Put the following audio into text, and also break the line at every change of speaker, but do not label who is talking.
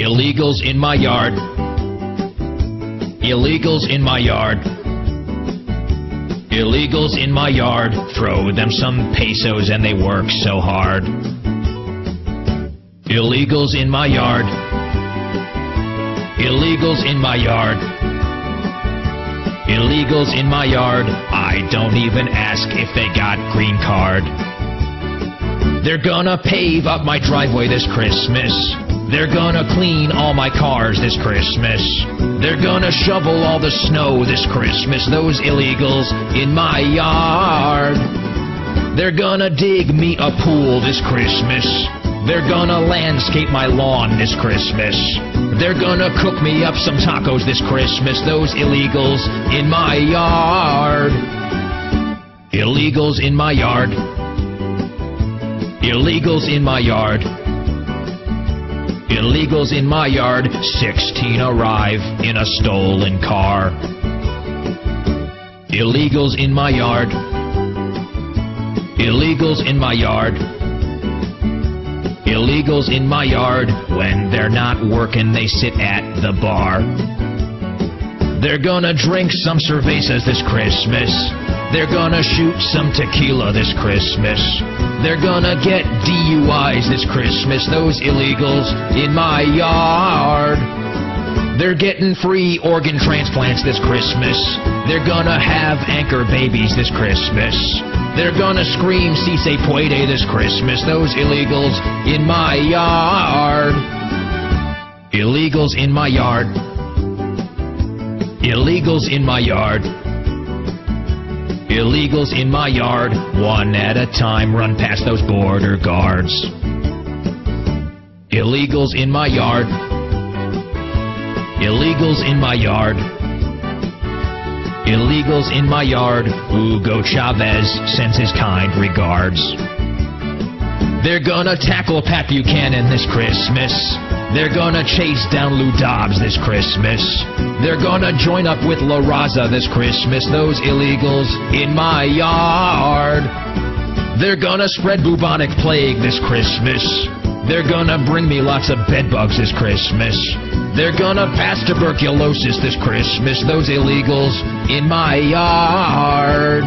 Illegals in my yard. Illegals in my yard. Illegals in my yard. Throw them some pesos and they work so hard. Illegals in my yard. Illegals in my yard. Illegals in my yard. I don't even ask if they got green card. They're gonna pave up my driveway this Christmas. They're gonna clean all my cars this Christmas. They're gonna shovel all the snow this Christmas. Those illegals in my yard. They're gonna dig me a pool this Christmas. They're gonna landscape my lawn this Christmas. They're gonna cook me up some tacos this Christmas. Those illegals in my yard. Illegals in my yard. Illegals in my yard. Illegals in my yard. 16 arrive in a stolen car. Illegals in my yard. Illegals in my yard. Illegals in my yard. When they're not working, they sit at the bar. They're gonna drink some cervezas this Christmas. They're gonna shoot some tequila this Christmas. They're gonna get DUIs this Christmas. Those illegals in my yard. They're getting free organ transplants this Christmas. They're gonna have anchor babies this Christmas. They're gonna scream si se puede this Christmas. Those illegals in my yard. Illegals in my yard. Illegals in my yard. Illegals in my yard. One at a time run past those border guards. Illegals in my yard. Illegals in my yard. Illegals in my yard. Hugo Chavez sends his kind regards. They're gonna tackle Pat Buchanan this Christmas. They're gonna chase down Lou Dobbs this Christmas. They're gonna join up with La Raza this Christmas. Those illegals in my yard. They're gonna spread bubonic plague this Christmas. They're gonna bring me lots of bedbugs this Christmas. They're gonna pass tuberculosis this Christmas. Those illegals in my yard.